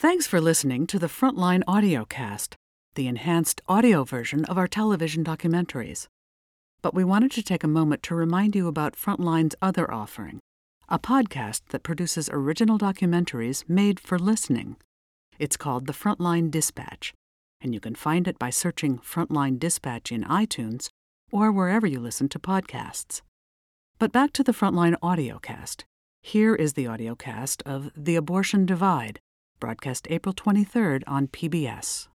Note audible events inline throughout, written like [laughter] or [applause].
Thanks for listening to the Frontline Audiocast, the enhanced audio version of our television documentaries. But we wanted to take a moment to remind you about Frontline's other offering, a podcast that produces original documentaries made for listening. It's called The Frontline Dispatch, and you can find it by searching Frontline Dispatch in iTunes or wherever you listen to podcasts. But back to the Frontline Audiocast. Here is the audiocast of The Abortion Divide, broadcast April 23rd on PBS.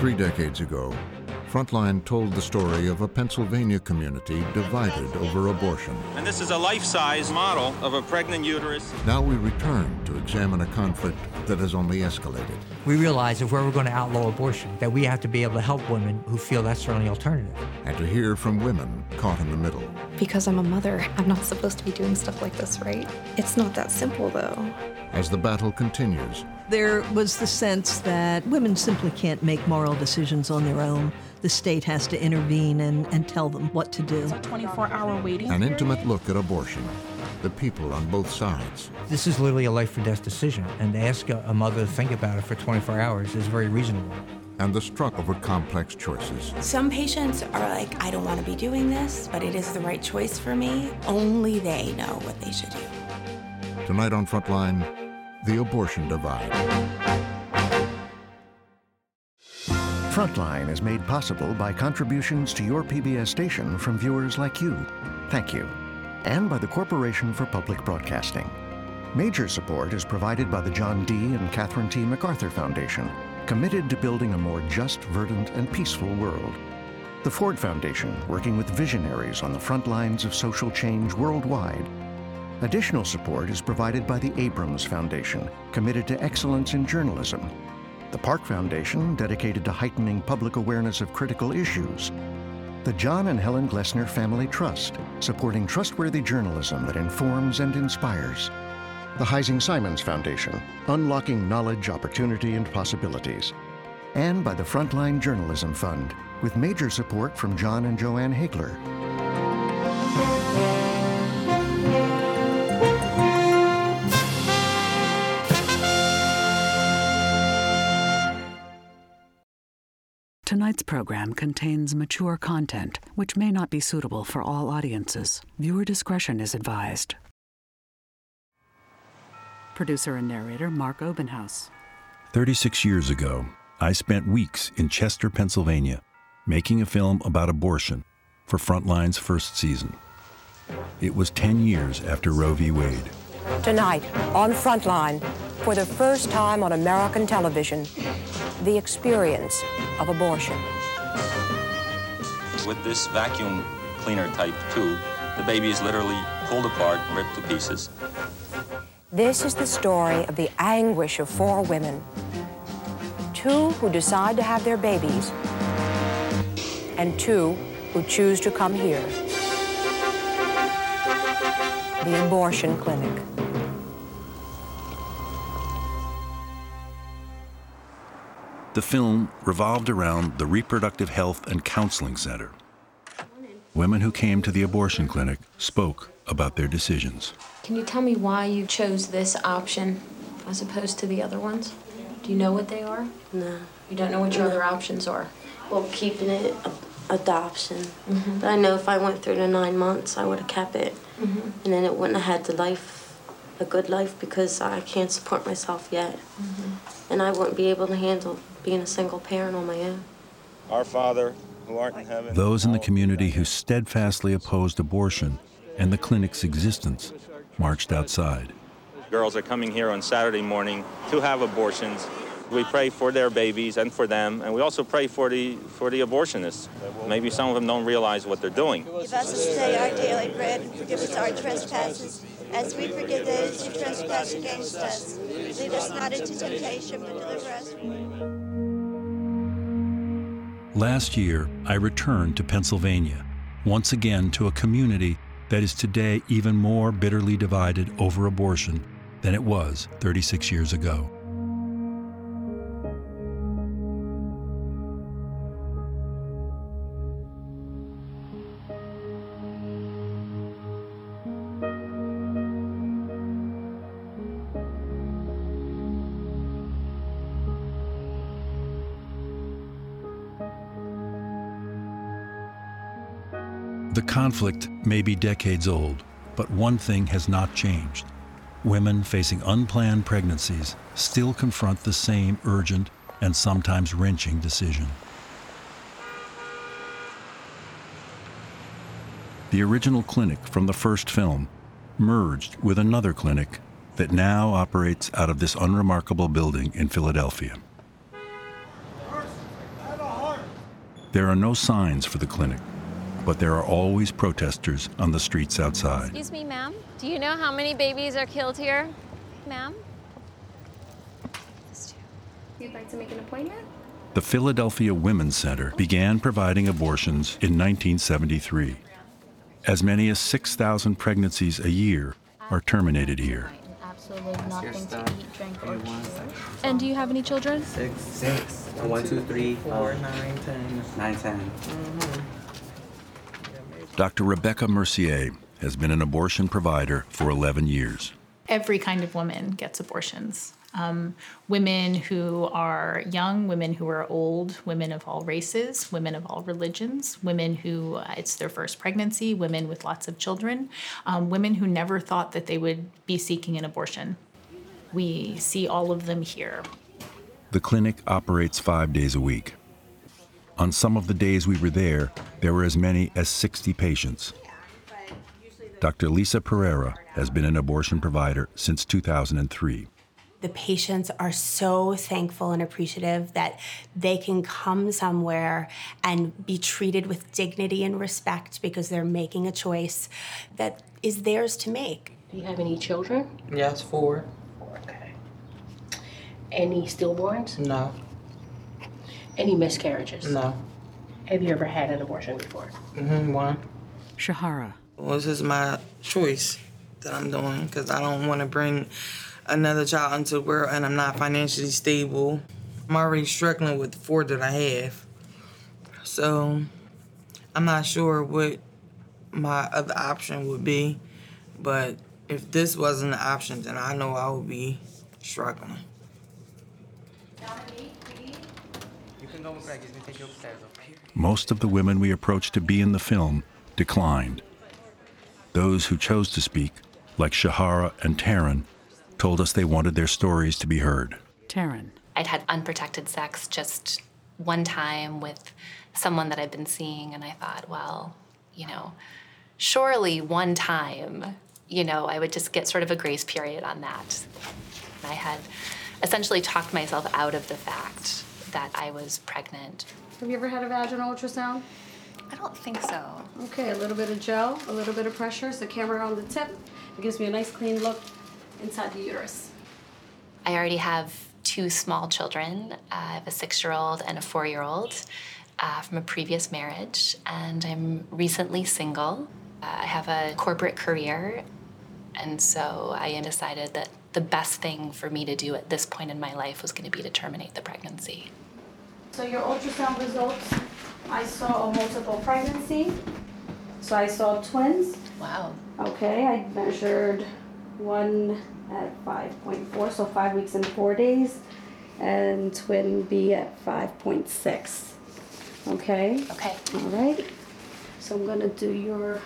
Three decades ago, Frontline told the story of a Pennsylvania community divided over abortion. And this is a life size model of a pregnant uterus. Now we return to examine a conflict that has only escalated. We realize if we're ever going to outlaw abortion, that we have to be able to help women who feel that's their only alternative. And to hear from women caught in the middle. Because I'm a mother, I'm not supposed to be doing stuff like this, right? It's not that simple, though. As the battle continues, there was the sense that women simply can't make moral decisions on their own. The state has to intervene and, and tell them what to do. 24 hour waiting. An intimate look at abortion, the people on both sides. This is literally a life or death decision, and to ask a, a mother to think about it for 24 hours is very reasonable. And the struggle over complex choices. Some patients are like, I don't want to be doing this, but it is the right choice for me. Only they know what they should do. Tonight on Frontline, the abortion divide. Frontline is made possible by contributions to your PBS station from viewers like you. Thank you. And by the Corporation for Public Broadcasting. Major support is provided by the John D. and Catherine T. MacArthur Foundation, committed to building a more just, verdant, and peaceful world. The Ford Foundation, working with visionaries on the front lines of social change worldwide Additional support is provided by the Abrams Foundation, committed to excellence in journalism, the Park Foundation, dedicated to heightening public awareness of critical issues, the John and Helen Glessner Family Trust, supporting trustworthy journalism that informs and inspires, the Heising Simons Foundation, unlocking knowledge, opportunity, and possibilities, and by the Frontline Journalism Fund, with major support from Jon and Jo Ann Hagler. Tonight's program contains mature content which may not be suitable for all audiences. Viewer discretion is advised. Producer and narrator Mark Obenhaus. 36 years ago, I spent weeks in Chester, Pennsylvania, making a film about abortion for Frontline's first season. It was 10 years after Roe v. Wade. Tonight, on Frontline, for the first time on American television, the experience of abortion. With this vacuum cleaner type tube, the baby is literally pulled apart, ripped to pieces. This is the story of the anguish of four women. Two who decide to have their babies, and two who choose to come here. The abortion clinic. The film revolved around the Reproductive Health and Counseling Center. Women who came to the abortion clinic spoke about their decisions. Can you tell me why you chose this option as opposed to the other ones? Do you know what they are? No. You don't know what your no. other options are? Well, keeping it adoption. Mm-hmm. But I know if I went through the nine months, I would have kept it. Mm-hmm. And then it wouldn't have had the life, a good life, because I can't support myself yet. Mm-hmm. And I wouldn't be able to handle being a single parent on my own. Our Father, who art in heaven. Those in the community who steadfastly opposed abortion and the clinic's existence marched outside. Girls are coming here on Saturday morning to have abortions. We pray for their babies and for them, and we also pray for the for the abortionists. Maybe some of them don't realize what they're doing. Give us this day our daily bread, and forgive us our trespasses, as we forgive those who trespass against us. Lead us not into temptation, but deliver us from evil. Last year, I returned to Pennsylvania, once again to a community that is today even more bitterly divided over abortion than it was 36 years ago. The conflict may be decades old, but one thing has not changed. Women facing unplanned pregnancies still confront the same urgent and sometimes wrenching decision. The original clinic from the first film merged with another clinic that now operates out of this unremarkable building in Philadelphia. There are no signs for the clinic, but there are always protesters on the streets outside. Excuse me, ma'am. Do you know how many babies are killed here? Ma'am? You'd like to make an appointment? The Philadelphia Women's Center began providing abortions in 1973. As many as 6,000 pregnancies a year are terminated here. Absolutely nothing to eat, drink, or And do you have any children? Six. Six. One, two, three, four, nine, ten. Nine, ten. Mm-hmm. Dr. Rebecca Mercier has been an abortion provider for 11 years. Every kind of woman gets abortions. Um, women who are young, women who are old, women of all races, women of all religions, women who uh, it's their first pregnancy, women with lots of children, um, women who never thought that they would be seeking an abortion. We see all of them here. The clinic operates five days a week. On some of the days we were there, there were as many as 60 patients. Dr. Lisa Pereira has been an abortion provider since 2003. The patients are so thankful and appreciative that they can come somewhere and be treated with dignity and respect because they're making a choice that is theirs to make. Do you have any children? Yes, four. Okay. Any stillborns? No. Any miscarriages? No. Have you ever had an abortion before? Mm-hmm, one. Shahara. Well, this is my choice that I'm doing because I don't want to bring another child into the world and I'm not financially stable. I'm already struggling with the four that I have. So I'm not sure what my other option would be. But if this wasn't an option, then I know I would be struggling. You can go back. You can take your upstairs, okay? Most of the women we approached to be in the film declined. Those who chose to speak, like Shahara and Taryn, told us they wanted their stories to be heard. Taryn. I'd had unprotected sex just one time with someone that I'd been seeing, and I thought, well, you know, surely one time, you know, I would just get sort of a grace period on that. I had essentially talked myself out of the fact that I was pregnant. Have you ever had a vaginal ultrasound? I don't think so. Okay, a little bit of gel, a little bit of pressure, so camera on the tip. It gives me a nice clean look inside the uterus. I already have two small children. I have a six year old and a four year old uh, from a previous marriage, and I'm recently single. Uh, I have a corporate career, and so I decided that the best thing for me to do at this point in my life was going to be to terminate the pregnancy. So your ultrasound results, I saw a multiple pregnancy. So I saw twins. Wow. Okay, I measured one at 5.4, so five weeks and four days, and twin B at 5.6. Okay? Okay. All right. So I'm gonna do your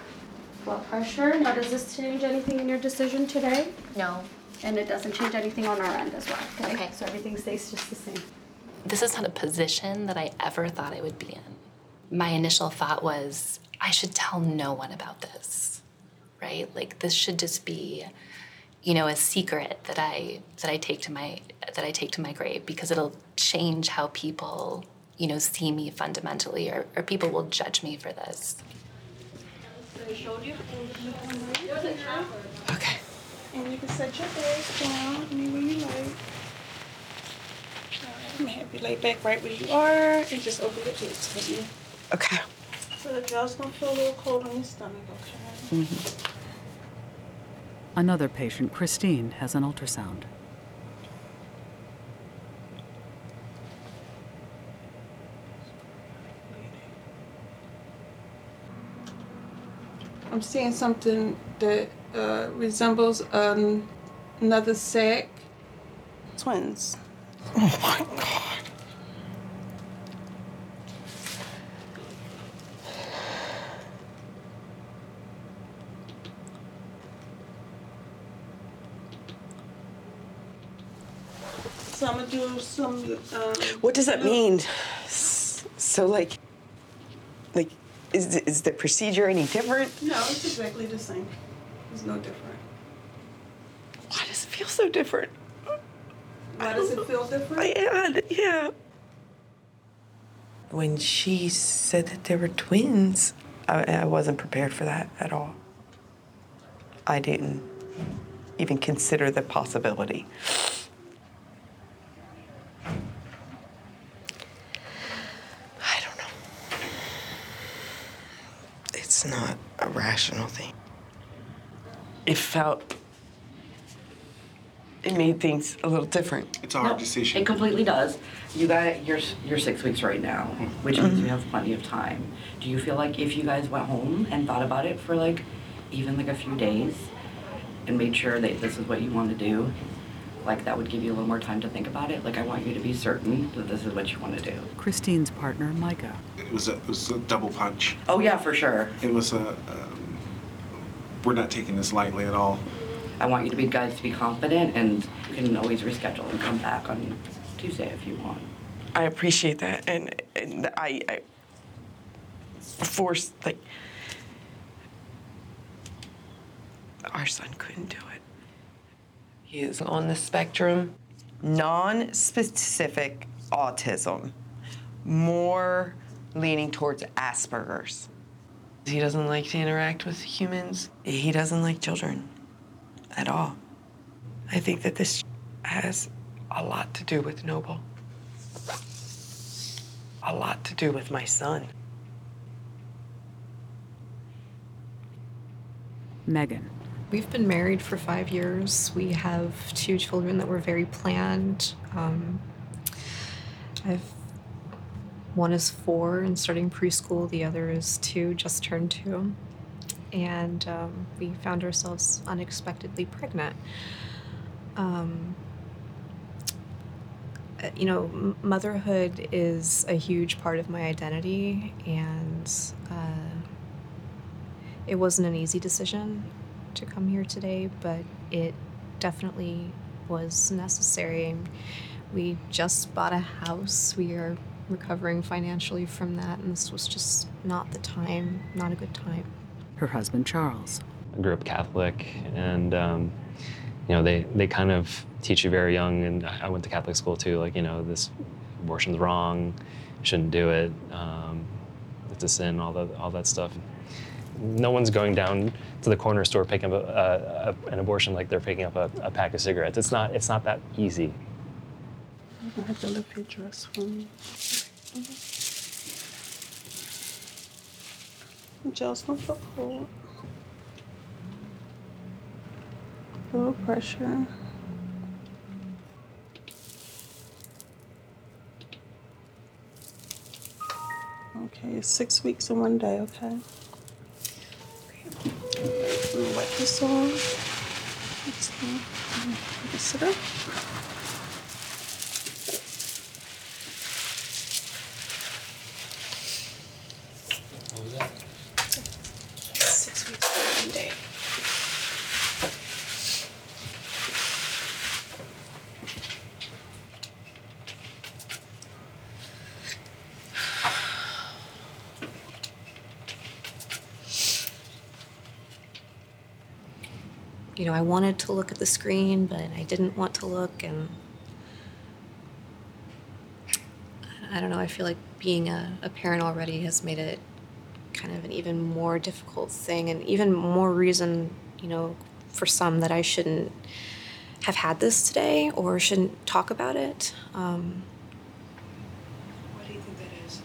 blood pressure. Now, does this change anything in your decision today? No. And it doesn't change anything on our end as well, okay? Okay. So everything stays just the same. This is not a position that I ever thought I would be in. My initial thought was, I should tell no one about this, right? Like, this should just be you know, a secret that I that I take to my that I take to my grave because it'll change how people, you know, see me fundamentally or, or people will judge me for this. Okay. And you can set your legs down anywhere you like. Alright, I'm gonna have you lay back right where you are and just open your hips for me. Okay. So the gel's gonna feel a little cold on your stomach, okay? Mm-hmm. Another patient, Christine, has an ultrasound. I'm seeing something that uh, resembles um, another sac. Twins. Oh my God. So I'm gonna do some. Um, what does that uh, mean? So like, like, is the, is the procedure any different? No, it's exactly the same. It's no different. Why does it feel so different? Why does it feel different? Yeah, yeah. When she said that they were twins, I, I wasn't prepared for that at all. I didn't even consider the possibility. I don't know. It's not a rational thing. It felt. It made things a little different. It's a hard decision. It completely does. You got you're you're six weeks right now, which means you have plenty of time. Do you feel like if you guys went home and thought about it for like even like a few days and made sure that this is what you want to do, like that would give you a little more time to think about it? Like I want you to be certain that this is what you want to do. Christine's partner, Micah. It was a it was a double punch. Oh yeah, for sure. It was a. Um, we're not taking this lightly at all. I want you to be guys to be confident, and you can always reschedule and come back on Tuesday if you want. I appreciate that, and, and I, I forced like our son couldn't do it. He is on the spectrum, non-specific autism, more leaning towards Asperger's. He doesn't like to interact with humans. He doesn't like children at all. I think that this has a lot to do with Noble. A lot to do with my son. Megan. We've been married for five years. We have two children that were very planned. Um, I've one is four and starting preschool. The other is two, just turned two, and um, we found ourselves unexpectedly pregnant. Um, uh, you know, motherhood is a huge part of my identity, and uh, it wasn't an easy decision to come here today, but it definitely was necessary. We just bought a house. We are recovering financially from that, and this was just not the time, not a good time. Her husband, Charles. I grew up Catholic, and um, you know they they kind of teach you very young. And I I went to Catholic school too. Like you know this abortion's wrong, shouldn't do it. Um, it's a sin. All that all that stuff. No one's going down to the corner store picking up a, a, an abortion like they're picking up a, a pack of cigarettes. It's not it's not that easy. I have to lift your dress for me. Just don't feel cold. A little pressure. Okay, six weeks in one day, okay? Okay. Wipe this off. Let's see. Sit up. Six weeks in one day. You know, I wanted to look at the screen, but I didn't want to look, and I don't know, I feel like being a, a parent already has made it kind of an even more difficult thing, and even more reason, you know, for some that I shouldn't have had this today or shouldn't talk about it. Um, What do you think that is?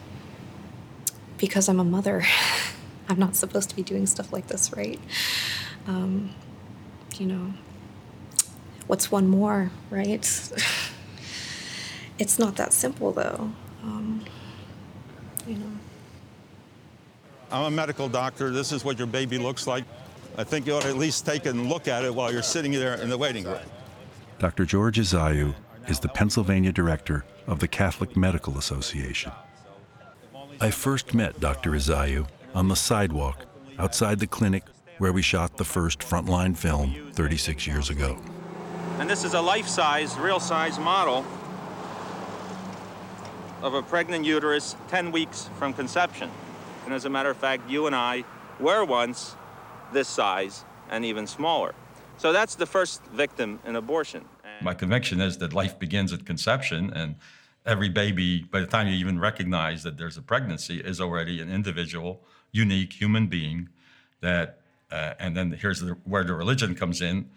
because I'm a mother. [laughs] I'm not supposed to be doing stuff like this, right? Um, you know, what's one more, right? it's not that simple, though. Um, you know. I'm a medical doctor. This is what your baby looks like. I think you ought to at least take a look at it while you're sitting there in the waiting room. Dr. George Isajiw is the Pennsylvania director of the Catholic Medical Association. I first met Dr. Isajiw on the sidewalk outside the clinic where we shot the first frontline film 36 years ago. And this is a life-size, real-size model of a pregnant uterus 10 weeks from conception. And as a matter of fact, you and I were once this size and even smaller. So that's the first victim in abortion. My conviction is that life begins at conception, and every baby, by the time you even recognize that there's a pregnancy, is already an individual, unique human being. That, uh, and then here's the, where the religion comes in,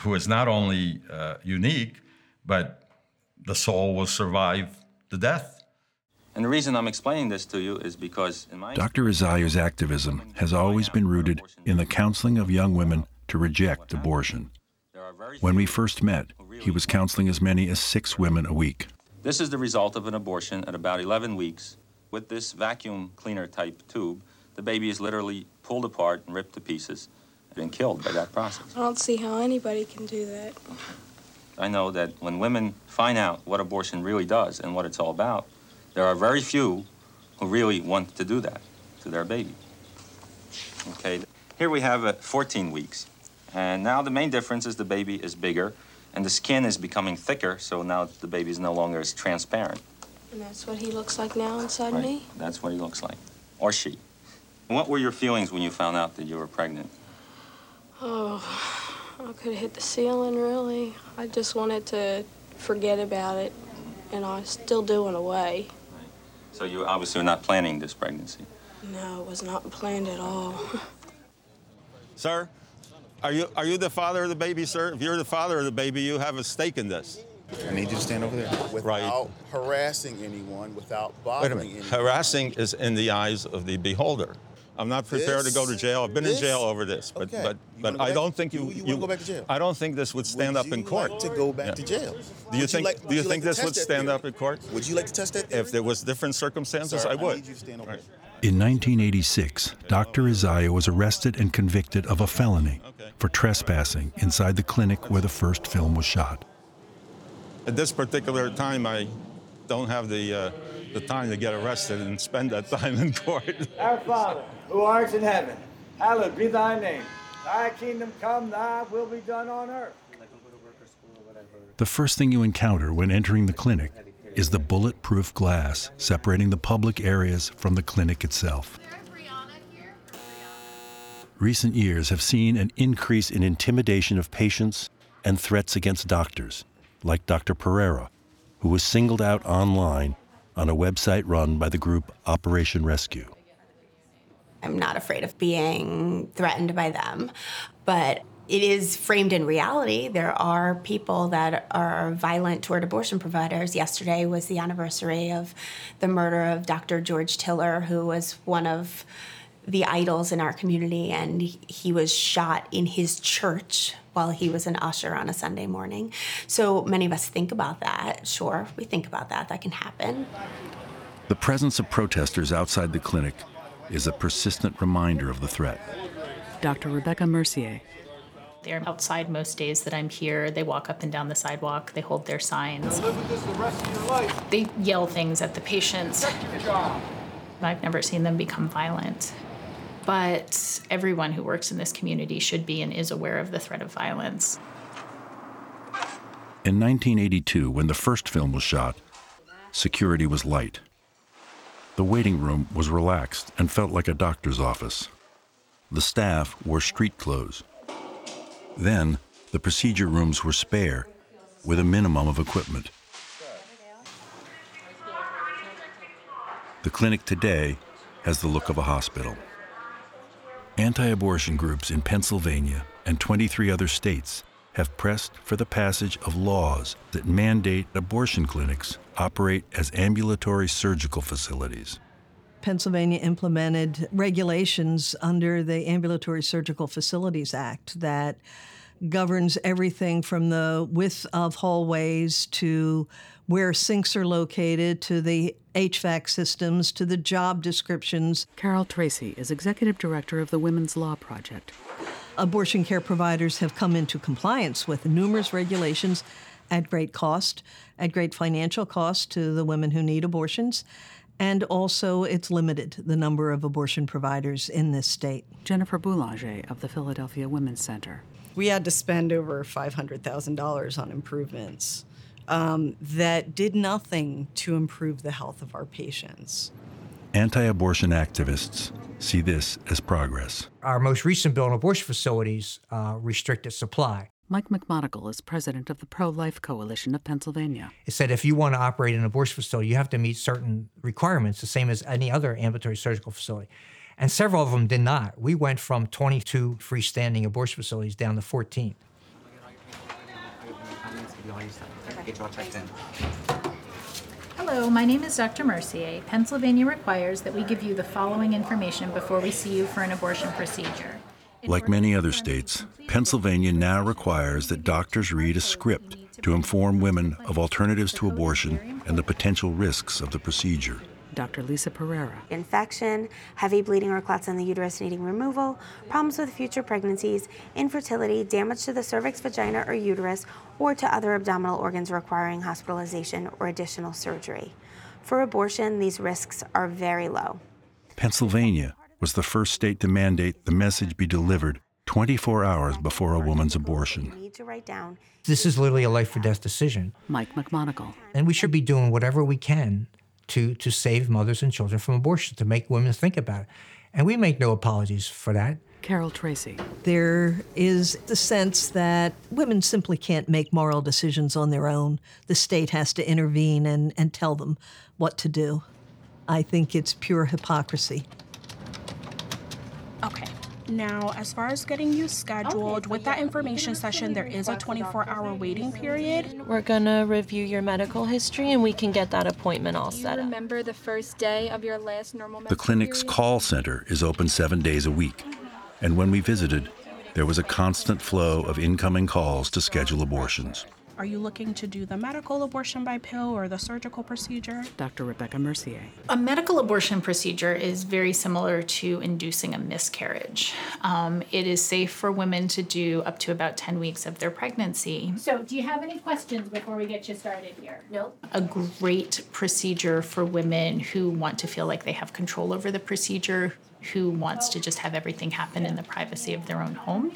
who is not only uh, unique, but the soul will survive the death. And the reason I'm explaining this to you is because in my Dr. Isajiw's activism has always been rooted in the counseling of young women to reject abortion. When we first met, he was counseling as many as six women a week. This is the result of an abortion at about 11 weeks. With this vacuum cleaner type tube, the baby is literally pulled apart and ripped to pieces and killed by that process. I don't see how anybody can do that. I know that when women find out what abortion really does and what it's all about, there are very few who really want to do that to their baby. Okay, here we have uh, 14 weeks. And now the main difference is the baby is bigger and the skin is becoming thicker, so now the baby is no longer as transparent. And that's what he looks like now inside Right. me? That's what he looks like, or she. What were your feelings when you found out that you were pregnant? Oh, I could have hit the ceiling, really. I just wanted to forget about it, and I still do in a way. So you obviously were not planning this pregnancy. No, it was not planned at all. [laughs] Sir, are you, are you the father of the baby, sir? If you're the father of the baby, you have a stake in this. I need you to stand over there. Without harassing anyone, without Wait a bothering minute. anyone. Harassing is in the eyes of the beholder. I'm not prepared to go to jail. I've been in jail over this, but Okay. but but I back- don't think you you- you wanna go back to jail? I don't think this would stand Would up in you court. like to go back Yeah. to jail? Do you Would you think like- Do you you like think to this would stand theory? up in court? Would you like to test that theory? If there was different circumstances, Sir, I I would. need you to stand over Right. In 1986, Dr. Isajiw was arrested and convicted of a felony for trespassing inside the clinic where the first film was shot. At this particular time, I don't have the uh, the time to get arrested and spend that time in court. Our Father, who art in heaven, hallowed be thy name. Thy kingdom come, thy will be done on earth. The first thing you encounter when entering the clinic is the bulletproof glass separating the public areas from the clinic itself. Recent years have seen an increase in intimidation of patients and threats against doctors, like Dr. Pereira, who was singled out online on a website run by the group Operation Rescue. I'm not afraid of being threatened by them, but it is framed in reality. There are people that are violent toward abortion providers. Yesterday was the anniversary of the murder of Dr. George Tiller, who was one of the idols in our community, and he was shot in his church while he was an usher on a Sunday morning. So many of us think about that. Sure, we think about that. That can happen. The presence of protesters outside the clinic is a persistent reminder of the threat. Dr. Rebecca Mercier. They're outside most days that I'm here. They walk up and down the sidewalk. They hold their signs. Live with this the rest of your life. They yell things at the patients. Protect your job. I've never seen them become violent. But everyone who works in this community should be and is aware of the threat of violence. In 1982, when the first film was shot, security was light. The waiting room was relaxed and felt like a doctor's office. The staff wore street clothes. Then, the procedure rooms were spare, with a minimum of equipment. The clinic today has the look of a hospital. Anti abortion groups in Pennsylvania and 23 other states have pressed for the passage of laws that mandate abortion clinics operate as ambulatory surgical facilities. Pennsylvania implemented regulations under the Ambulatory Surgical Facilities Act that governs everything from the width of hallways to where sinks are located to the HVAC systems to the job descriptions. Carol Tracy is executive director of the Women's Law Project. Abortion care providers have come into compliance with numerous regulations at great cost, at great financial cost to the women who need abortions. And also, it's limited the number of abortion providers in this state. Jennifer Boulanger of the Philadelphia Women's Center. We had to spend over $500,000 on improvements um, that did nothing to improve the health of our patients. Anti abortion activists see this as progress. Our most recent bill on abortion facilities uh, restricted supply. Mike McMonagle is president of the Pro Life Coalition of Pennsylvania. It said if you want to operate an abortion facility, you have to meet certain requirements, the same as any other ambulatory surgical facility. And several of them did not. We went from 22 freestanding abortion facilities down to 14. Hello, my name is Dr. Mercier. Pennsylvania requires that we give you the following information before we see you for an abortion procedure. Like many other states, Pennsylvania now requires that doctors read a script to inform women of alternatives to abortion and the potential risks of the procedure. Dr. Lisa Pereira. Infection, heavy bleeding or clots in the uterus needing removal, problems with future pregnancies, infertility, damage to the cervix, vagina, or uterus, or to other abdominal organs requiring hospitalization or additional surgery. For abortion, these risks are very low. Pennsylvania was the first state to mandate the message be delivered 24 hours before a woman's abortion. Need to write down. This is literally a life or death decision. Mike McMonagle. And we should be doing whatever we can to, to save mothers and children from abortion, to make women think about it. And we make no apologies for that. Carol Tracy. There is the sense that women simply can't make moral decisions on their own. The state has to intervene and, and tell them what to do. I think it's pure hypocrisy. Okay. Now, as far as getting you scheduled, with that information session, there is a 24 hour waiting period. We're gonna review your medical history and we can get that appointment all Do you set up. remember the first day of your last normal The clinic's call center is open seven days a week, and when we visited, there was a constant flow of incoming calls to schedule abortions. Are you looking to do the medical abortion by pill or the surgical procedure? Dr. Rebecca Mercier. A medical abortion procedure is very similar to inducing a miscarriage. Um, it is safe for women to do up to about 10 weeks of their pregnancy. So, do you have any questions before we get you started here? No. A great procedure for women who want to feel like they have control over the procedure, who wants to just have everything happen in the privacy of their own home.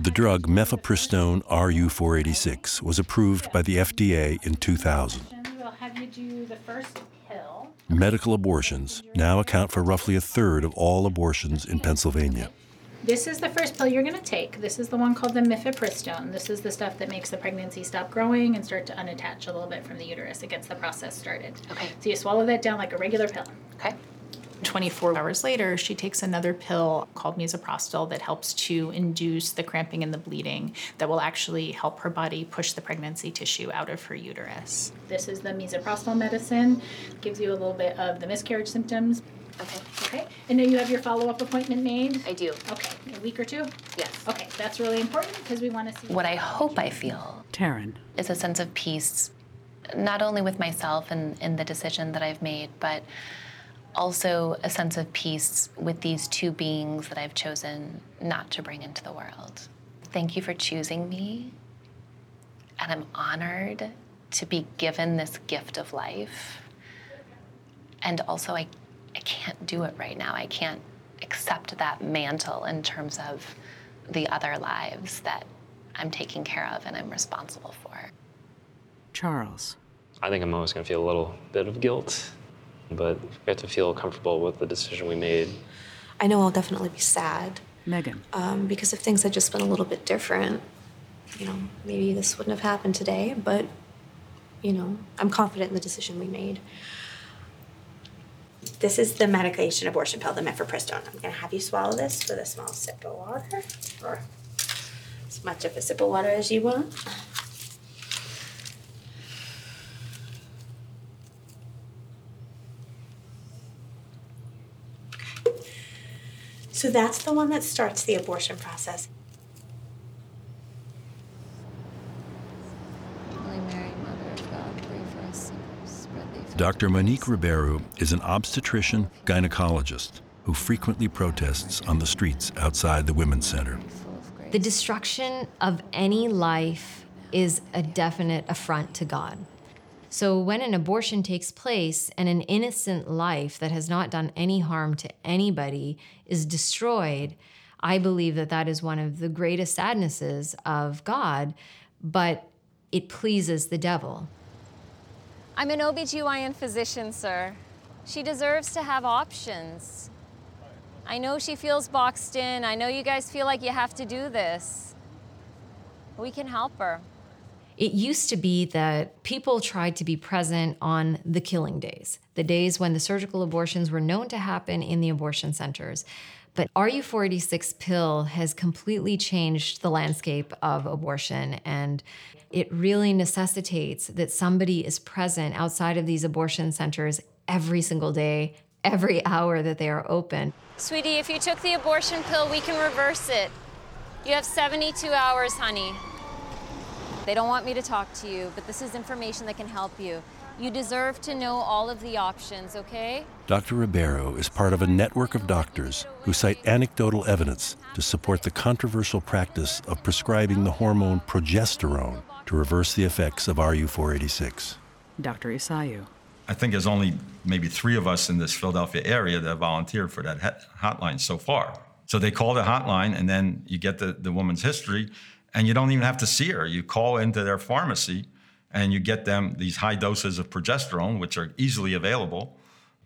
The drug mifepristone RU486 was approved by the FDA in 2000. We'll have you do the first pill. Medical abortions now account for roughly a third of all abortions in Pennsylvania. This is the first pill you're going to take. This is the one called the mifepristone. This is the stuff that makes the pregnancy stop growing and start to unattach a little bit from the uterus. It gets the process started. Okay. So you swallow that down like a regular pill. Okay. 24 hours later, she takes another pill called misoprostol that helps to induce the cramping and the bleeding that will actually help her body push the pregnancy tissue out of her uterus. This is the misoprostol medicine. Gives you a little bit of the miscarriage symptoms. Okay. Okay. And then you have your follow-up appointment made? I do. Okay. A week or two? Yes. Okay. That's really important because we want to see What I hope I feel Taryn. is a sense of peace, not only with myself and, and the decision that I've made, but also a sense of peace with these two beings that I've chosen not to bring into the world. Thank you for choosing me, and I'm honored to be given this gift of life. And also, I, I can't do it right now. I can't accept that mantle in terms of the other lives that I'm taking care of and I'm responsible for. Charles. I think I'm always going to feel a little bit of guilt, but we have to feel comfortable with the decision we made. I know I'll definitely be sad. Megan. Um, because if things had just been a little bit different, you know, maybe this wouldn't have happened today, but, you know, I'm confident in the decision we made. This is the medication abortion pill, the mifepristone. I'm going to have you swallow this with a small sip of water, or as much of a sip of water as you want. So that's the one that starts the abortion process. Dr. Monique Ruberu is an obstetrician gynecologist who frequently protests on the streets outside the Women's Center. The destruction of any life is a definite affront to God. So, when an abortion takes place and an innocent life that has not done any harm to anybody is destroyed, I believe that that is one of the greatest sadnesses of God, but it pleases the devil. I'm an OBGYN physician, sir. She deserves to have options. I know she feels boxed in. I know you guys feel like you have to do this. We can help her. It used to be that people tried to be present on the killing days, the days when the surgical abortions were known to happen in the abortion centers. But RU486 pill has completely changed the landscape of abortion and it really necessitates that somebody is present outside of these abortion centers every single day, every hour that they are open. Sweetie, if you took the abortion pill, we can reverse it. You have 72 hours, honey. They don't want me to talk to you, but this is information that can help you. You deserve to know all of the options, okay? Dr. Ruberu is part of a network of doctors who cite anecdotal evidence to support the controversial practice of prescribing the hormone progesterone to reverse the effects of RU486. Dr. Isajiw. I think there's only maybe three of us in this Philadelphia area that volunteered for that hotline so far. So they call the hotline, and then you get the, the woman's history, and you don't even have to see her. You call into their pharmacy, and you get them these high doses of progesterone, which are easily available.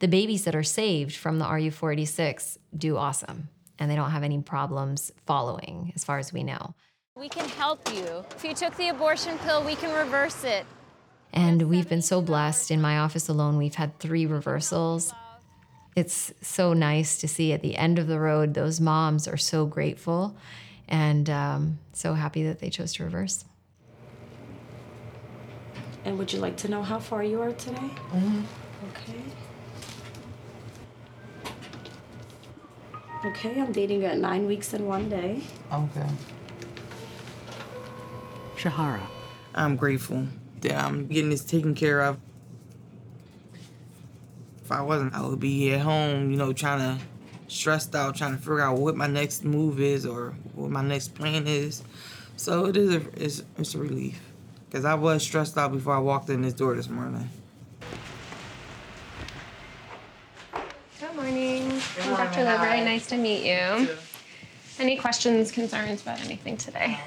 The babies that are saved from the RU486 do awesome, and they don't have any problems following, as far as we know. We can help you. If you took the abortion pill, we can reverse it. And we've been so blessed. In my office alone, we've had three reversals. It's so nice to see at the end of the road, those moms are so grateful and um, so happy that they chose to reverse. And would you like to know how far you are today? Mm-hmm. Okay. Okay, I'm dating at nine weeks and one day. Okay. Shahara. I'm grateful that I'm getting this taken care of. If I wasn't, I would be at home, you know, trying to stressed out, trying to figure out what my next move is or what my next plan is. So it is a it's, it's a relief because I was stressed out before I walked in this door this morning. Good morning. Good morning. Dr. Livery, nice to meet you. Any questions, concerns about anything today?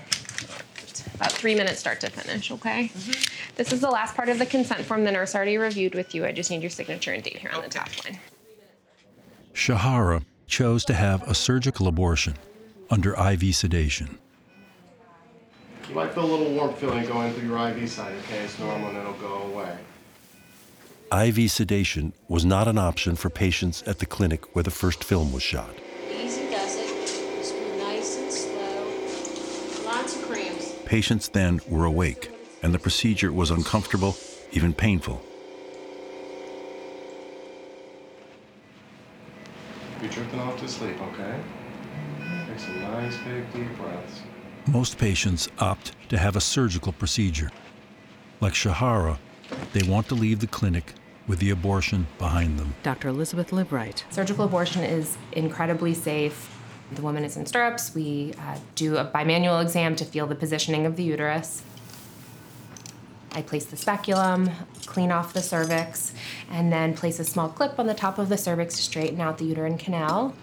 about three minutes start to finish, okay? Mm-hmm. This is the last part of the consent form the nurse already reviewed with you. I just need your signature and date here on the top line. Shahara chose to have a surgical abortion under IV sedation. You might feel a little warm feeling going through your IV side, okay? It's normal and it'll go away. IV sedation was not an option for patients at the clinic where the first film was shot. Easy does it. Just be nice and slow. Lots of creams. Patients then were awake, and the procedure was uncomfortable, even painful. You're off to sleep, okay? Take some nice, big, deep breaths. Most patients opt to have a surgical procedure. Like Shahara, they want to leave the clinic with the abortion behind them. Dr. Elizabeth Libright. Surgical abortion is incredibly safe. The woman is in stirrups. We uh, do a bimanual exam to feel the positioning of the uterus. I place the speculum, clean off the cervix, and then place a small clip on the top of the cervix to straighten out the uterine canal.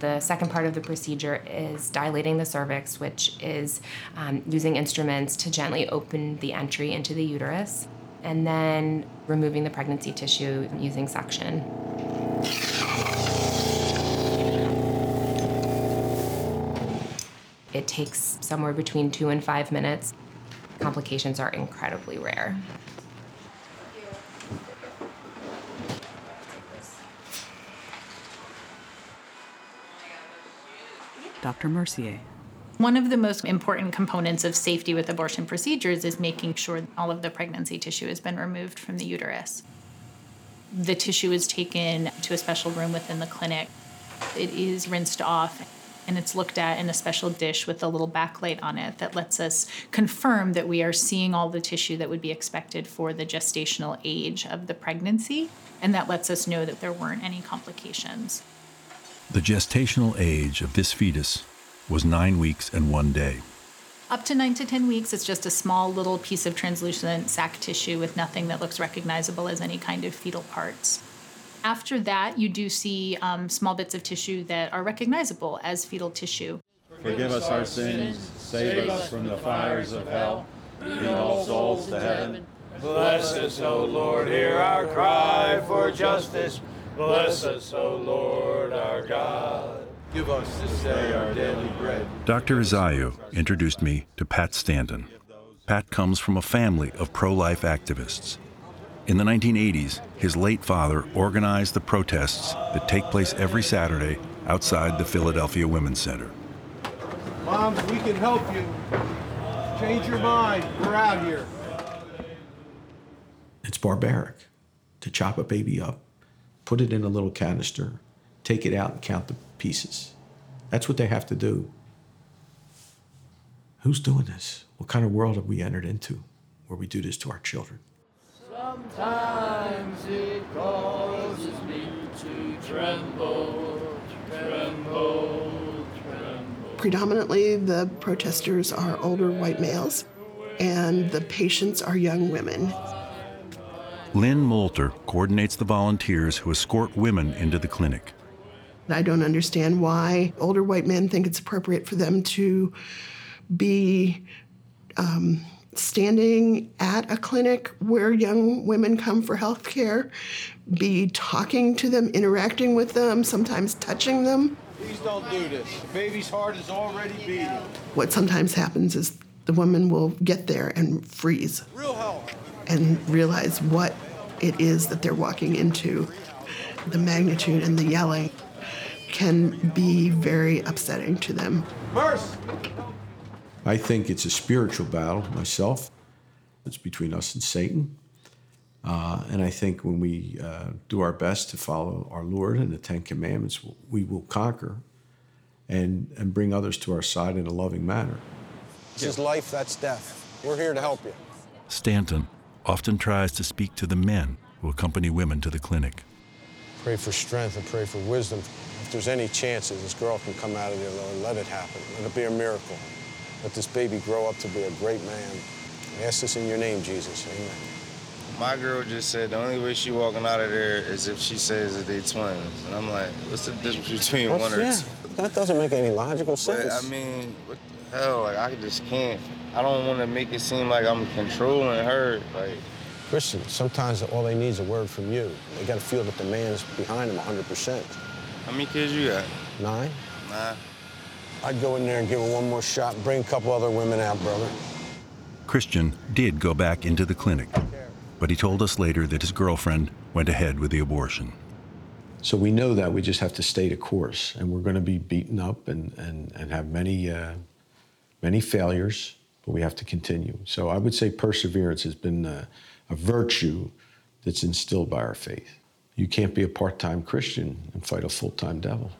The second part of the procedure is dilating the cervix, which is um, using instruments to gently open the entry into the uterus, and then removing the pregnancy tissue using suction. It takes somewhere between two and five minutes. Complications are incredibly rare. Dr. Mercier. One of the most important components of safety with abortion procedures is making sure all of the pregnancy tissue has been removed from the uterus. The tissue is taken to a special room within the clinic. It is rinsed off and it's looked at in a special dish with a little backlight on it that lets us confirm that we are seeing all the tissue that would be expected for the gestational age of the pregnancy, and that lets us know that there weren't any complications. The gestational age of this fetus was nine weeks and one day. Up to nine to 10 weeks, it's just a small little piece of translucent sac tissue with nothing that looks recognizable as any kind of fetal parts. After that, you do see um, small bits of tissue that are recognizable as fetal tissue. Forgive us our sins, save us from the fires of hell, lead all souls to heaven. Bless us, O Lord, hear our cry for justice. Bless us, O Lord, our God. Give us this day our daily bread. Dr. Isajiw introduced me to Pat Standen. Pat comes from a family of pro life activists. In the 1980s, his late father organized the protests that take place every Saturday outside the Philadelphia Women's Center. Moms, we can help you. Change your mind. We're out here. It's barbaric to chop a baby up, put it in a little canister, take it out and count the pieces. That's what they have to do. Who's doing this? What kind of world have we entered into where we do this to our children? Sometimes it causes me to tremble, tremble, tremble. Predominantly, the protesters are older white males, and the patients are young women. Lynn Moulter coordinates the volunteers who escort women into the clinic. I don't understand why older white men think it's appropriate for them to be um, standing at a clinic where young women come for health care, be talking to them, interacting with them, sometimes touching them. Please don't do this. The baby's heart is already beating. What sometimes happens is the woman will get there and freeze Real help. and realize what it is that they're walking into. The magnitude and the yelling can be very upsetting to them. Merce! I think it's a spiritual battle myself. It's between us and Satan. Uh, and I think when we uh, do our best to follow our Lord and the Ten Commandments, we will conquer and, and bring others to our side in a loving manner. This is life, that's death. We're here to help you. Stanton often tries to speak to the men who accompany women to the clinic. Pray for strength and pray for wisdom. If there's any chances this girl can come out of there, Lord, let it happen. Let it be a miracle. Let this baby grow up to be a great man. I ask this in your name, Jesus. Amen. My girl just said the only way she walking out of there is if she says that they twins. And I'm like, what's the difference between Well, one or yeah, two? That doesn't make any logical sense. But, I mean, what the hell? Like, I just can't. I don't want to make it seem like I'm controlling her. Like, Christian, sometimes all they need is a word from you. They got to feel that the man's behind them 100%. how many kids you got? Nine? Nah. I'd go in there and give her one more shot and bring a couple other women out, brother. Christian did go back into the clinic, but he told us later that his girlfriend went ahead with the abortion. So we know that we just have to stay the course, and we're going to be beaten up and, and, and have many, uh, many failures, but we have to continue. So I would say perseverance has been a, a virtue that's instilled by our faith. You can't be a part time Christian and fight a full time devil.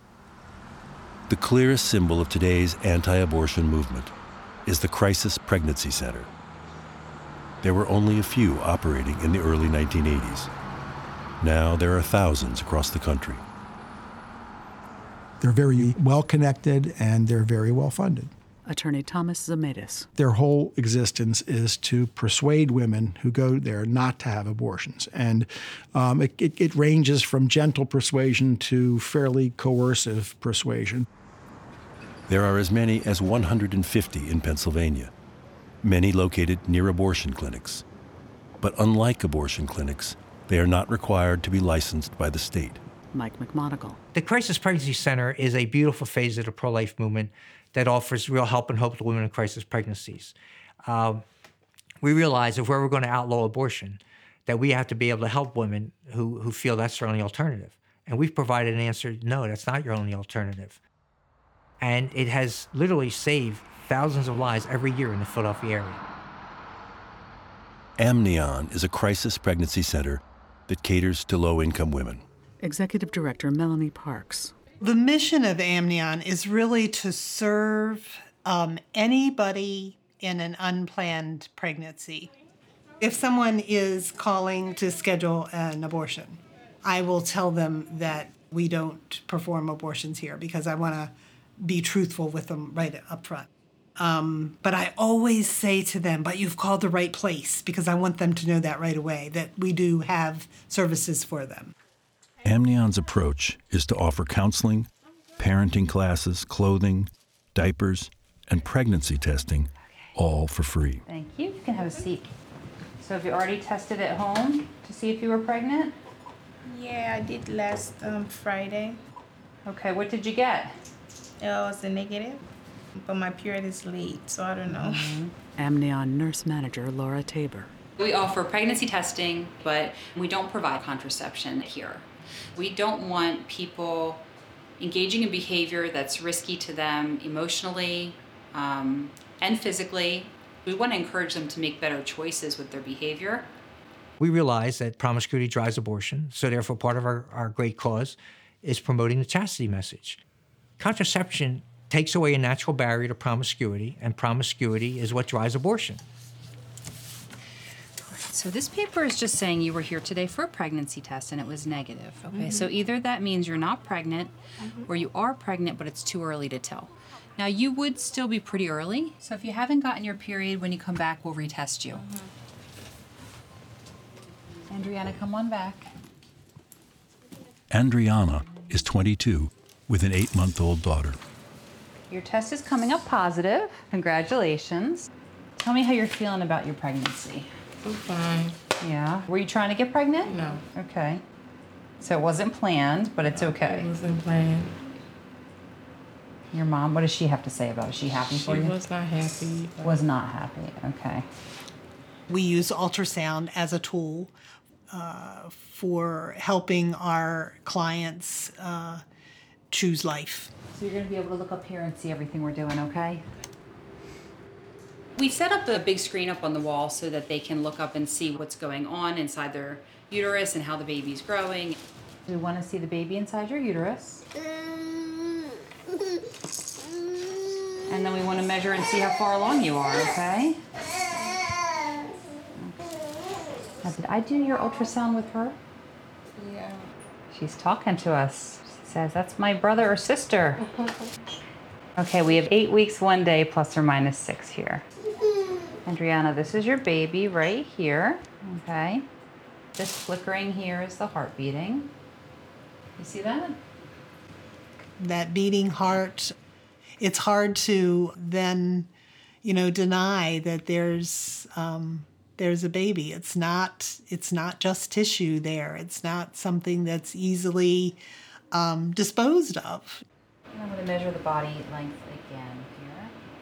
The clearest symbol of today's anti abortion movement is the Crisis Pregnancy Center. There were only a few operating in the early 1980s. Now there are thousands across the country. They're very well connected and they're very well funded. Attorney Thomas Zamedis. Their whole existence is to persuade women who go there not to have abortions. And um, it, it, it ranges from gentle persuasion to fairly coercive persuasion. There are as many as 150 in Pennsylvania, many located near abortion clinics. But unlike abortion clinics, they are not required to be licensed by the state. Mike McMonagle. The Crisis Pregnancy Center is a beautiful phase of the pro life movement that offers real help and hope to women in crisis pregnancies. Um, we realize if we're ever going to outlaw abortion, that we have to be able to help women who, who feel that's their only alternative. And we've provided an answer no, that's not your only alternative. And it has literally saved thousands of lives every year in the Philadelphia area. Amnion is a crisis pregnancy center that caters to low income women. Executive Director Melanie Parks. The mission of Amnion is really to serve um, anybody in an unplanned pregnancy. If someone is calling to schedule an abortion, I will tell them that we don't perform abortions here because I want to be truthful with them right up front. Um, but I always say to them, but you've called the right place because I want them to know that right away that we do have services for them. Amnion's approach is to offer counseling, parenting classes, clothing, diapers, and pregnancy testing, all for free. Thank you. You can have a seat. So have you already tested at home to see if you were pregnant? Yeah, I did last um, Friday. Okay, what did you get? It was a negative, but my period is late, so I don't know. Amnion nurse manager Laura Tabor. We offer pregnancy testing, but we don't provide contraception here. We don't want people engaging in behavior that's risky to them emotionally um, and physically. We want to encourage them to make better choices with their behavior. We realize that promiscuity drives abortion, so therefore part of our, our great cause is promoting the chastity message. Contraception takes away a natural barrier to promiscuity, and promiscuity is what drives abortion. So this paper is just saying you were here today for a pregnancy test and it was negative. Okay, so Mhm. either that means you're not pregnant or you are pregnant but it's too early to tell. Now you would still be pretty early, so if you haven't gotten your period when you come back, we'll retest you. Andriana, come on back. Andriana is 22 with an eight month old daughter. Your test is coming up positive. Congratulations. Tell me how you're feeling about your pregnancy. I'm fine. Yeah. Were you trying to get pregnant? No. Okay. So it wasn't planned, but it's okay. It wasn't planned. Your mom, what does she have to say about it? Is she happy for She you? She was not happy. Was not happy. Okay. We use ultrasound as a tool uh, for helping our clients uh, choose life. So you're going to be able to look up here and see everything we're doing, okay? We set up a big screen up on the wall so that they can look up and see what's going on inside their uterus and how the baby's growing. We want to see the baby inside your uterus. [laughs] And then we want to measure and see how far along you are, okay? Now, did I do your ultrasound with her? Yeah. She's talking to us. She says, That's my brother or sister. [laughs] Okay, we have eight weeks, one day, plus or minus six here. Adriana, this is your baby right here. Okay. This flickering here is the heart beating. You see that? that beating heart it's hard to then you know deny that there's um, there's a baby it's not it's not just tissue there it's not something that's easily um, disposed of And I'm going to measure the body length again.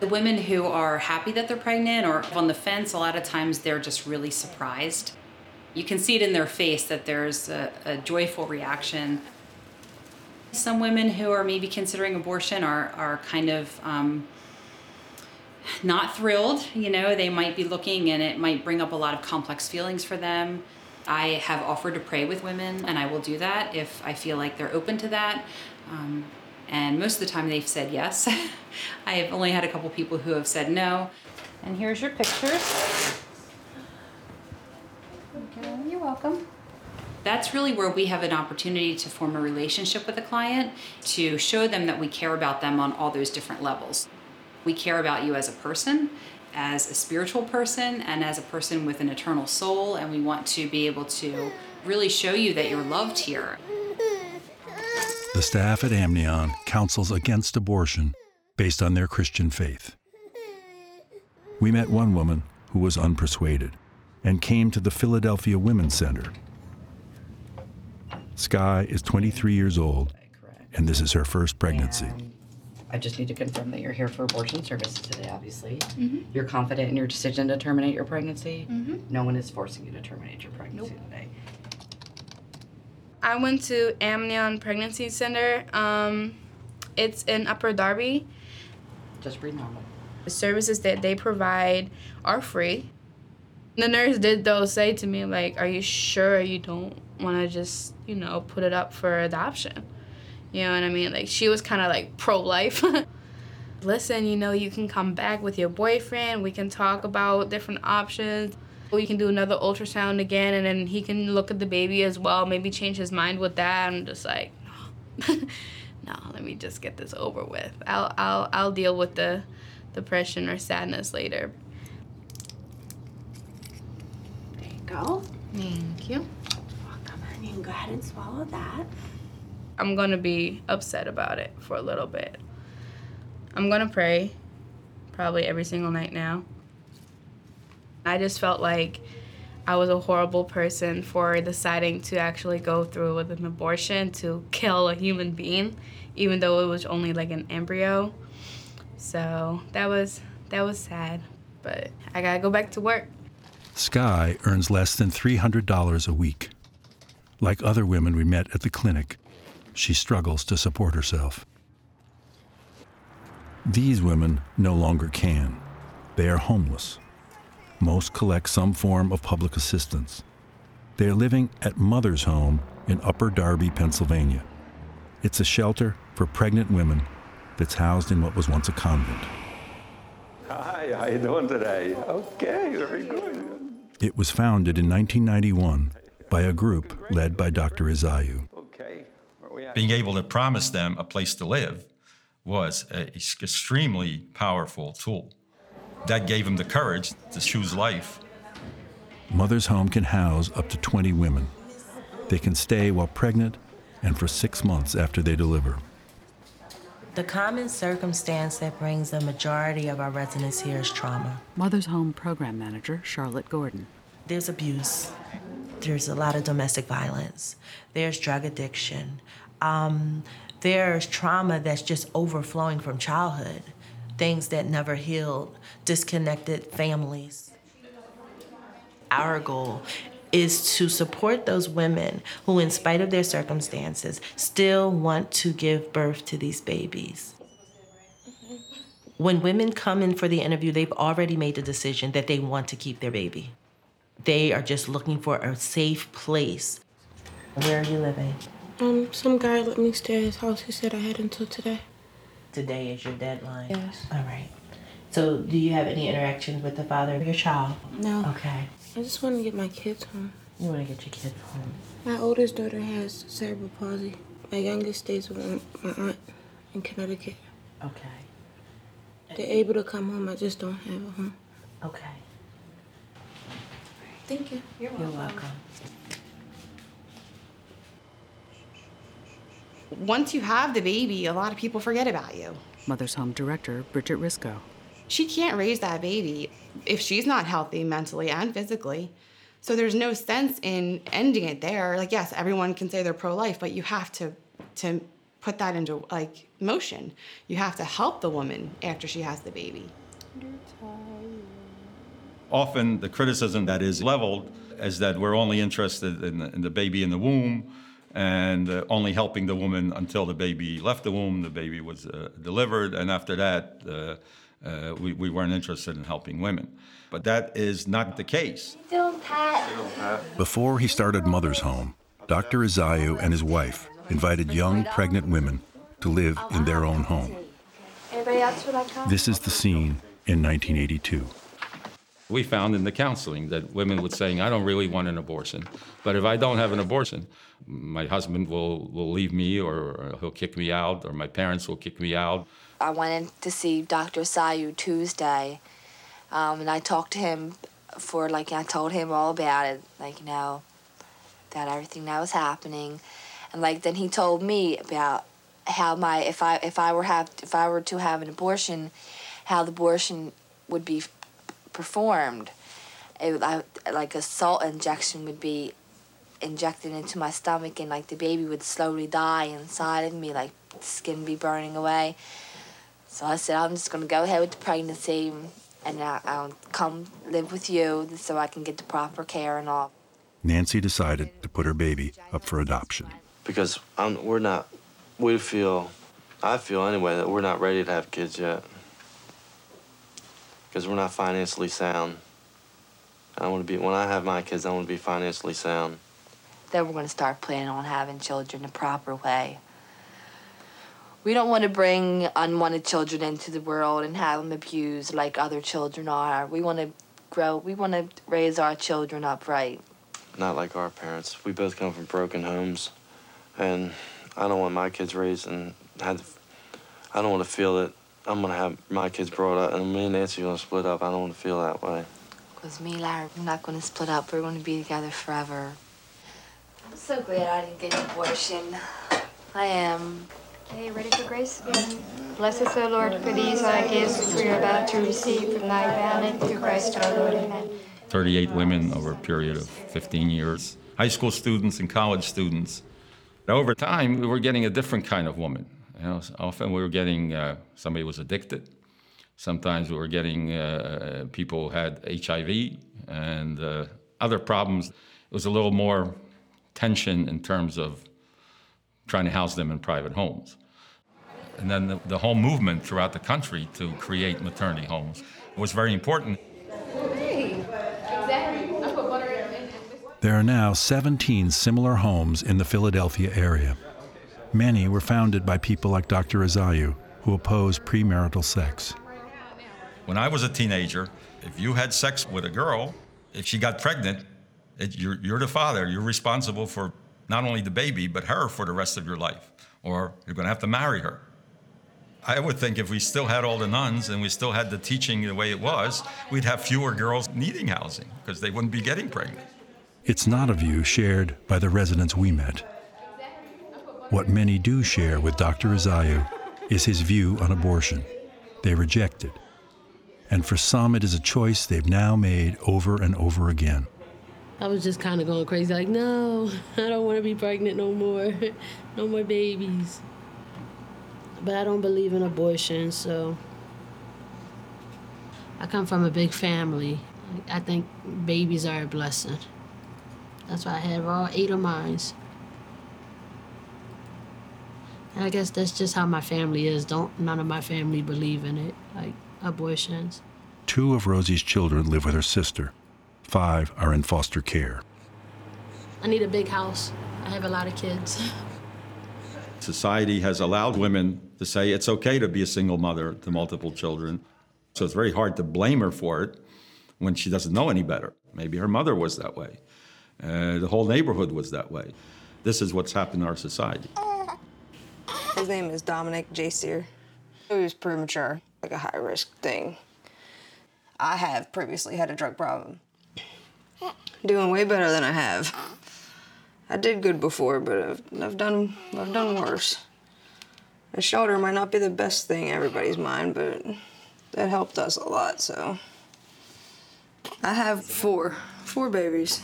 The women who are happy that they're pregnant or on the fence, a lot of times they're just really surprised. You can see it in their face that there's a, a joyful reaction. Some women who are maybe considering abortion are, are kind of um, not thrilled. You know, they might be looking and it might bring up a lot of complex feelings for them. I have offered to pray with women, and I will do that if I feel like they're open to that. Um, and most of the time they've said yes. [laughs] I have only had a couple people who have said no. And here's your pictures. Okay, you're welcome. That's really where we have an opportunity to form a relationship with a client, to show them that we care about them on all those different levels. We care about you as a person, as a spiritual person, and as a person with an eternal soul, and we want to be able to really show you that you're loved here. The staff at Amnion counsels against abortion based on their Christian faith. We met one woman who was unpersuaded and came to the Philadelphia Women's Center. Sky is 23 years old, and this is her first pregnancy. I just need to confirm that you're here for abortion services today, obviously. Mhm. You're confident in your decision to terminate your pregnancy? Mhm. No one is forcing you to terminate your pregnancy today. I went to Amnion Pregnancy Center. Um, it's in Upper Darby. Just breathe normal. The services that they provide are free. The nurse did though say to me like, "Are you sure you don't want to just you know put it up for adoption?" You know what I mean? Like she was kind of like pro-life. [laughs] Listen, you know, you can come back with your boyfriend. We can talk about different options. We can do another ultrasound again, and then he can look at the baby as well. Maybe change his mind with that. I'm just like, [laughs] no. Let me just get this over with. I'll I'll I'll deal with the depression or sadness later. There you go. Thank you. Come on, you can go ahead and swallow that. I'm gonna be upset about it for a little bit. I'm gonna pray probably every single night now. I just felt like I was a horrible person for deciding to actually go through with an abortion to kill a human being, even though it was only like an embryo. So that was that was sad, but I gotta go back to work. Sky earns less than $300 a week. Like other women we met at the clinic, she struggles to support herself. These women no longer can. They are homeless. Most collect some form of public assistance. They are living at Mother's Home in Upper Darby, Pennsylvania. It's a shelter for pregnant women that's housed in what was once a convent. Hi, how are you doing today? Okay, very good. It was founded in 1991 by a group led by Dr. Isajiw. Being able to promise them a place to live was an extremely powerful tool. That gave him the courage to choose life. Mother's Home can house up to 20 women. They can stay while pregnant and for six months after they deliver. The common circumstance that brings the majority of our residents here is trauma. Mother's Home Program Manager Charlotte Gordon. There's abuse. There's a lot of domestic violence. There's drug addiction. Um, there's trauma that's just overflowing from childhood, things that never healed, disconnected families. Our goal is to support those women who, in spite of their circumstances, still want to give birth to these babies. When women come in for the interview, they've already made the decision that they want to keep their baby. They are just looking for a safe place. Where are you living? Um, some guy let me stay at his house. He said I had until today. Today is your deadline. Yes. All right. So, do you have any interactions with the father of your child? No. Okay. I just want to get my kids home. You want to get your kids home. My oldest daughter has cerebral palsy. My youngest stays with my aunt in Connecticut. Okay. They're able to come home. I just don't have a home. Okay. Thank you. You're welcome. You're welcome. Once you have the baby, a lot of people forget about you. Mother's Home Director Bridget Risco. She can't raise that baby if she's not healthy mentally and physically. So there's no sense in ending it there. Like yes, everyone can say they're pro-life, but you have to to put that into like motion. You have to help the woman after she has the baby. Often the criticism that is leveled is that we're only interested in the, in the baby in the womb and uh, only helping the woman until the baby left the womb, the baby was uh, delivered, and after that, uh, uh, we, we weren't interested in helping women. But that is not the case. Before he started Mother's Home, Dr. Isajiw and his wife invited young pregnant women to live in their own home. Anybody else would like to come? This is the scene in 1982. We found in the counseling that women would saying, I don't really want an abortion, but if I don't have an abortion, my husband will, will leave me or he'll kick me out or my parents will kick me out. I went in to see Dr. Isajiw Tuesday, um, and I talked to him for like I told him all about it, like you know, that everything that was happening, and like then he told me about how my if I if I were have if I were to have an abortion, how the abortion would be performed. It I, like a salt injection would be injected into my stomach, and like the baby would slowly die inside of me, like skin be burning away. So I said, I'm just gonna go ahead with the pregnancy, and I, I'll come live with you so I can get the proper care and all. Nancy decided to put her baby up for adoption. Because I'm, we're not, we feel, I feel anyway, that we're not ready to have kids yet. Because we're not financially sound. I want to be, when I have my kids, I want to be financially sound. Then we're gonna start planning on having children the proper way. We don't want to bring unwanted children into the world and have them abused like other children are. We want to grow, we want to raise our children upright. Not like our parents. We both come from broken homes. And I don't want my kids raised and had, I don't want to feel that I'm going to have my kids brought up and me and Nancy are going to split up. I don't want to feel that way. Because me and Larry, we're not going to split up. We're going to be together forever. I'm so glad I didn't get an abortion. I am. Okay, ready for grace again? Bless us, O Lord, for these thy gifts which we are about to receive from thy bounty through Christ our Lord. Amen. 38 women over a period of 15 years, high school students and college students. Over time, we were getting a different kind of woman. You know, often we were getting uh, somebody was addicted. Sometimes we were getting uh, people had HIV and uh, other problems. It was a little more tension in terms of trying to house them in private homes. And then the, the whole movement throughout the country to create maternity homes was very important. There are now 17 similar homes in the Philadelphia area. Many were founded by people like Dr. Isajiw, who oppose premarital sex. When I was a teenager, if you had sex with a girl, if she got pregnant, it, you're, you're the father. You're responsible for not only the baby, but her for the rest of your life, or you're going to have to marry her. I would think if we still had all the nuns and we still had the teaching the way it was, we'd have fewer girls needing housing because they wouldn't be getting pregnant. It's not a view shared by the residents we met. What many do share with Dr. Isajiw is his view on abortion. They reject it. And for some, it is a choice they've now made over and over again. I was just kind of going crazy, like, no, [laughs] I don't want to be pregnant no more. [laughs] no more babies. But I don't believe in abortion, so. I come from a big family. I think babies are a blessing. That's why I have all eight of mine. And I guess that's just how my family is. Don't none of my family believe in it, like abortions. Two of Rosie's children live with her sister. Five are in foster care. I need a big house. I have a lot of kids. Society has allowed women to say it's okay to be a single mother to multiple children. So it's very hard to blame her for it when she doesn't know any better. Maybe her mother was that way. Uh, the whole neighborhood was that way. This is what's happened in our society. His name is Dominic Jasier. He was premature, like a high risk thing. I have previously had a drug problem. Doing way better than I have. I did good before, but I've, I've done I've done worse. A shoulder might not be the best thing in everybody's mind, but that helped us a lot. So I have four, four babies.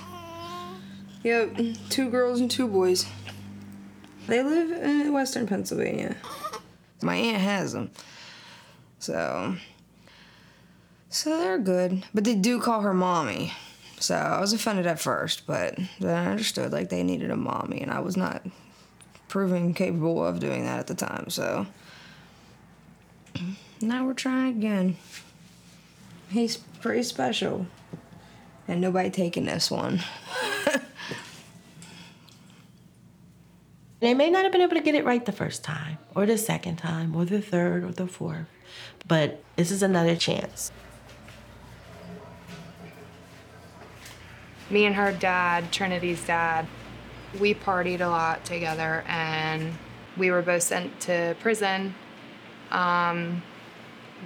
Yep, two girls and two boys. They live in Western Pennsylvania. My aunt has them, so so they're good. But they do call her mommy. So I was offended at first, but then I understood like they needed a mommy, and I was not proven capable of doing that at the time. So now we're trying again. He's pretty special, and nobody taking this one. [laughs] They may not have been able to get it right the first time, or the second time, or the third, or the fourth, but this is another chance. Me and her dad, Trinity's dad, we partied a lot together and we were both sent to prison um,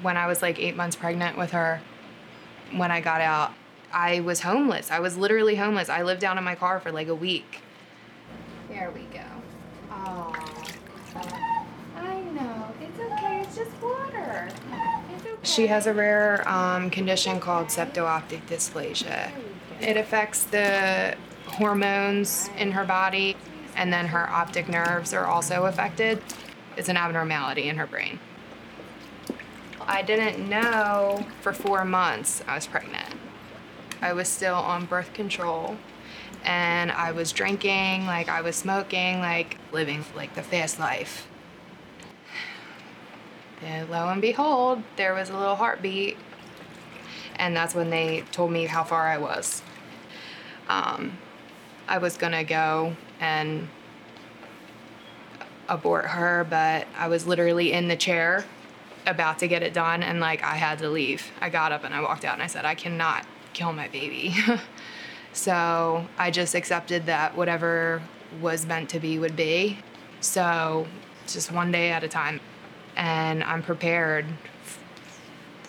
when I was like eight months pregnant with her. When I got out, I was homeless. I was literally homeless. I lived down in my car for like a week. There we go. Oh. I know. It's okay. It's just water. It's okay. She has a rare um, condition called septo-optic dysplasia. It affects the hormones in her body, and then her optic nerves are also affected. It's an abnormality in her brain. I didn't know for four months I was pregnant. I was still on birth control and I was drinking, like I was smoking, like living like the fast life. [sighs] And lo and behold, there was a little heartbeat, and that's when they told me how far I was. Um, I was gonna go and abort her, but I was literally in the chair about to get it done, and like I had to leave. I got up and I walked out and I said, I cannot kill my baby. [laughs] so I just accepted that whatever was meant to be would be. So just one day at a time. And I'm prepared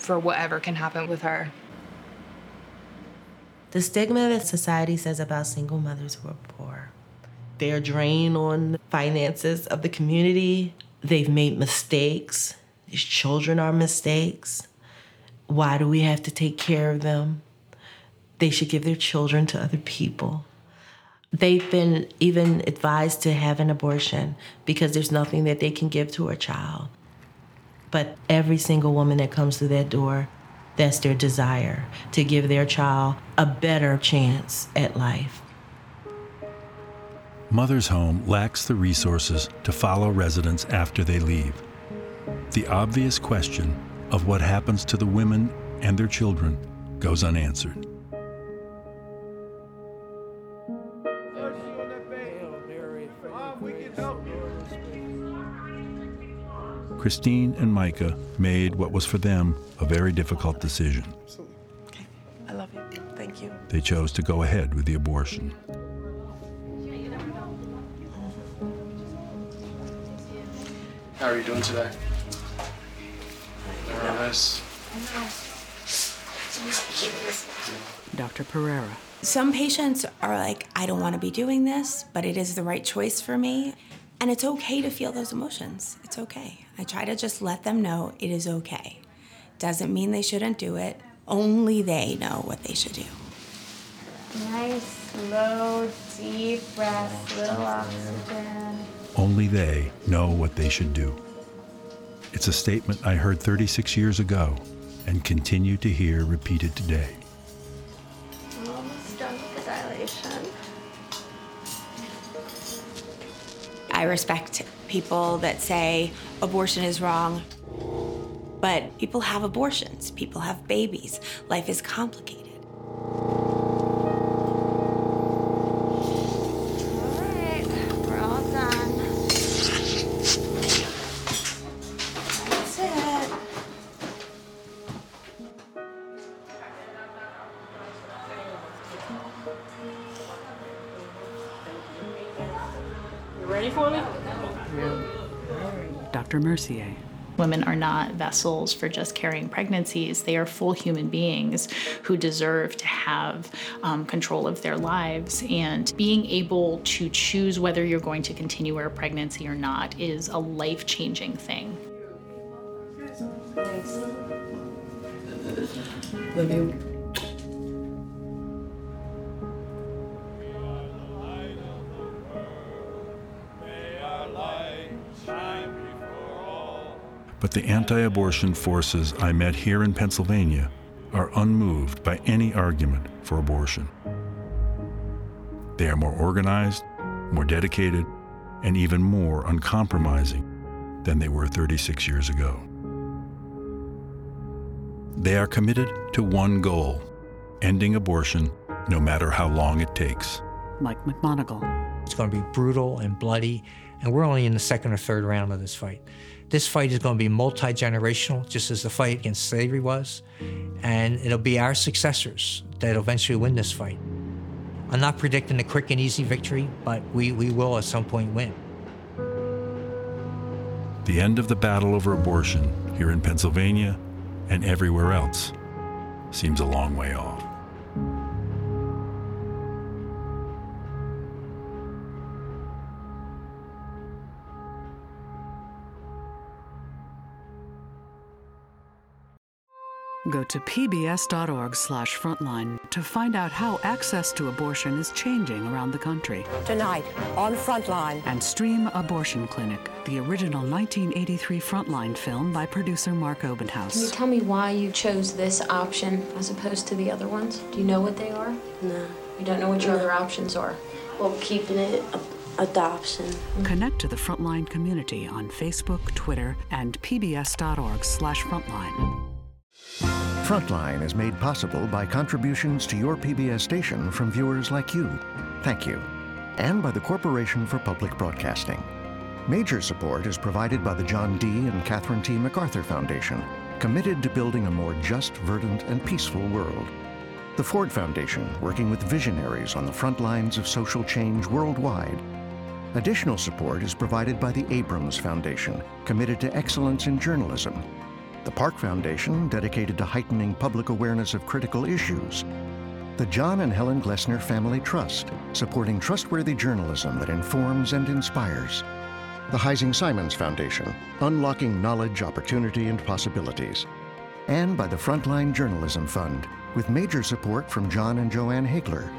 for whatever can happen with her. The stigma that society says about single mothers who are poor They're a drain on the finances of the community. They've made mistakes. These children are mistakes. Why do we have to take care of them? They should give their children to other people. They've been even advised to have an abortion because there's nothing that they can give to a child. But every single woman that comes through that door, that's their desire to give their child a better chance at life. Mother's Home lacks the resources to follow residents after they leave. The obvious question of what happens to the women and their children goes unanswered. Christine and Micah made what was for them a very difficult decision. Okay. I love you. Thank you. They chose to go ahead with the abortion. How are you doing today? Nervous? Dr. Pereira. Some patients are like, I don't want to be doing this, but it is the right choice for me. And it's okay to feel those emotions. It's okay. I try to just let them know it is okay. Doesn't mean they shouldn't do it. Only they know what they should do. Nice, slow, deep breath, little oxygen. Only they know what they should do. It's a statement I heard 36 years ago and continue to hear repeated today. I respect people that say abortion is wrong, but people have abortions, people have babies. Life is complicated. Mercier. Women are not vessels for just carrying pregnancies. They are full human beings who deserve to have um, control of their lives. And being able to choose whether you're going to continue a pregnancy or not is a life changing thing. Love you. But the anti abortion forces I met here in Pennsylvania are unmoved by any argument for abortion. They are more organized, more dedicated, and even more uncompromising than they were 36 years ago. They are committed to one goal ending abortion no matter how long it takes. Mike McMonagle. It's going to be brutal and bloody, and we're only in the second or third round of this fight. This fight is going to be multi generational, just as the fight against slavery was, and it'll be our successors that eventually win this fight. I'm not predicting a quick and easy victory, but we, we will at some point win. The end of the battle over abortion here in Pennsylvania and everywhere else seems a long way off. Go to pbs.org/frontline to find out how access to abortion is changing around the country. Tonight on Frontline. And stream Abortion Clinic, the original 1983 Frontline film by producer Mark Can you tell me why you chose this option as opposed to the other ones? Do you know what they are? No. You don't know what your other options are? Well, keeping it adoption. Connect to the Frontline community on Facebook, Twitter, and pbs.org/frontline. Frontline is made possible by contributions to your PBS station from viewers like you. Thank you. And by the Corporation for Public Broadcasting. Major support is provided by the John D. and Catherine T. MacArthur Foundation, committed to building a more just, verdant, and peaceful world. The Ford Foundation, working with visionaries on the front lines of social change worldwide. Additional support is provided by the Abrams Foundation, committed to excellence in journalism. The Park Foundation, dedicated to heightening public awareness of critical issues. The John and Helen Glessner Family Trust, supporting trustworthy journalism that informs and inspires. The Heising Simons Foundation, unlocking knowledge, opportunity, and possibilities. And by the Frontline Journalism Fund, with major support from Jon and Jo Ann Hagler.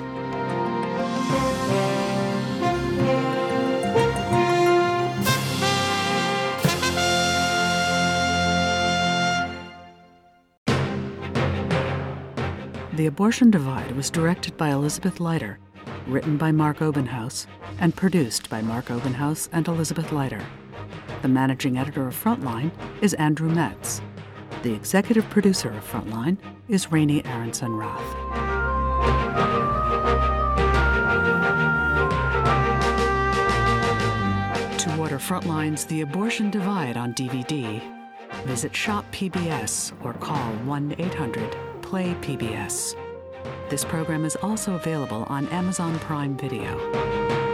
The Abortion Divide was directed by Elizabeth Leiter, written by Mark Obenhaus, and produced by Mark Obenhaus and Elizabeth Leiter. The managing editor of Frontline is Andrew Metz. The executive producer of Frontline is Raney Aronson Rath. To order Frontline's The Abortion Divide on DVD, visit Shop PBS or call 1 800 Play PBS. This program is also available on Amazon Prime Video.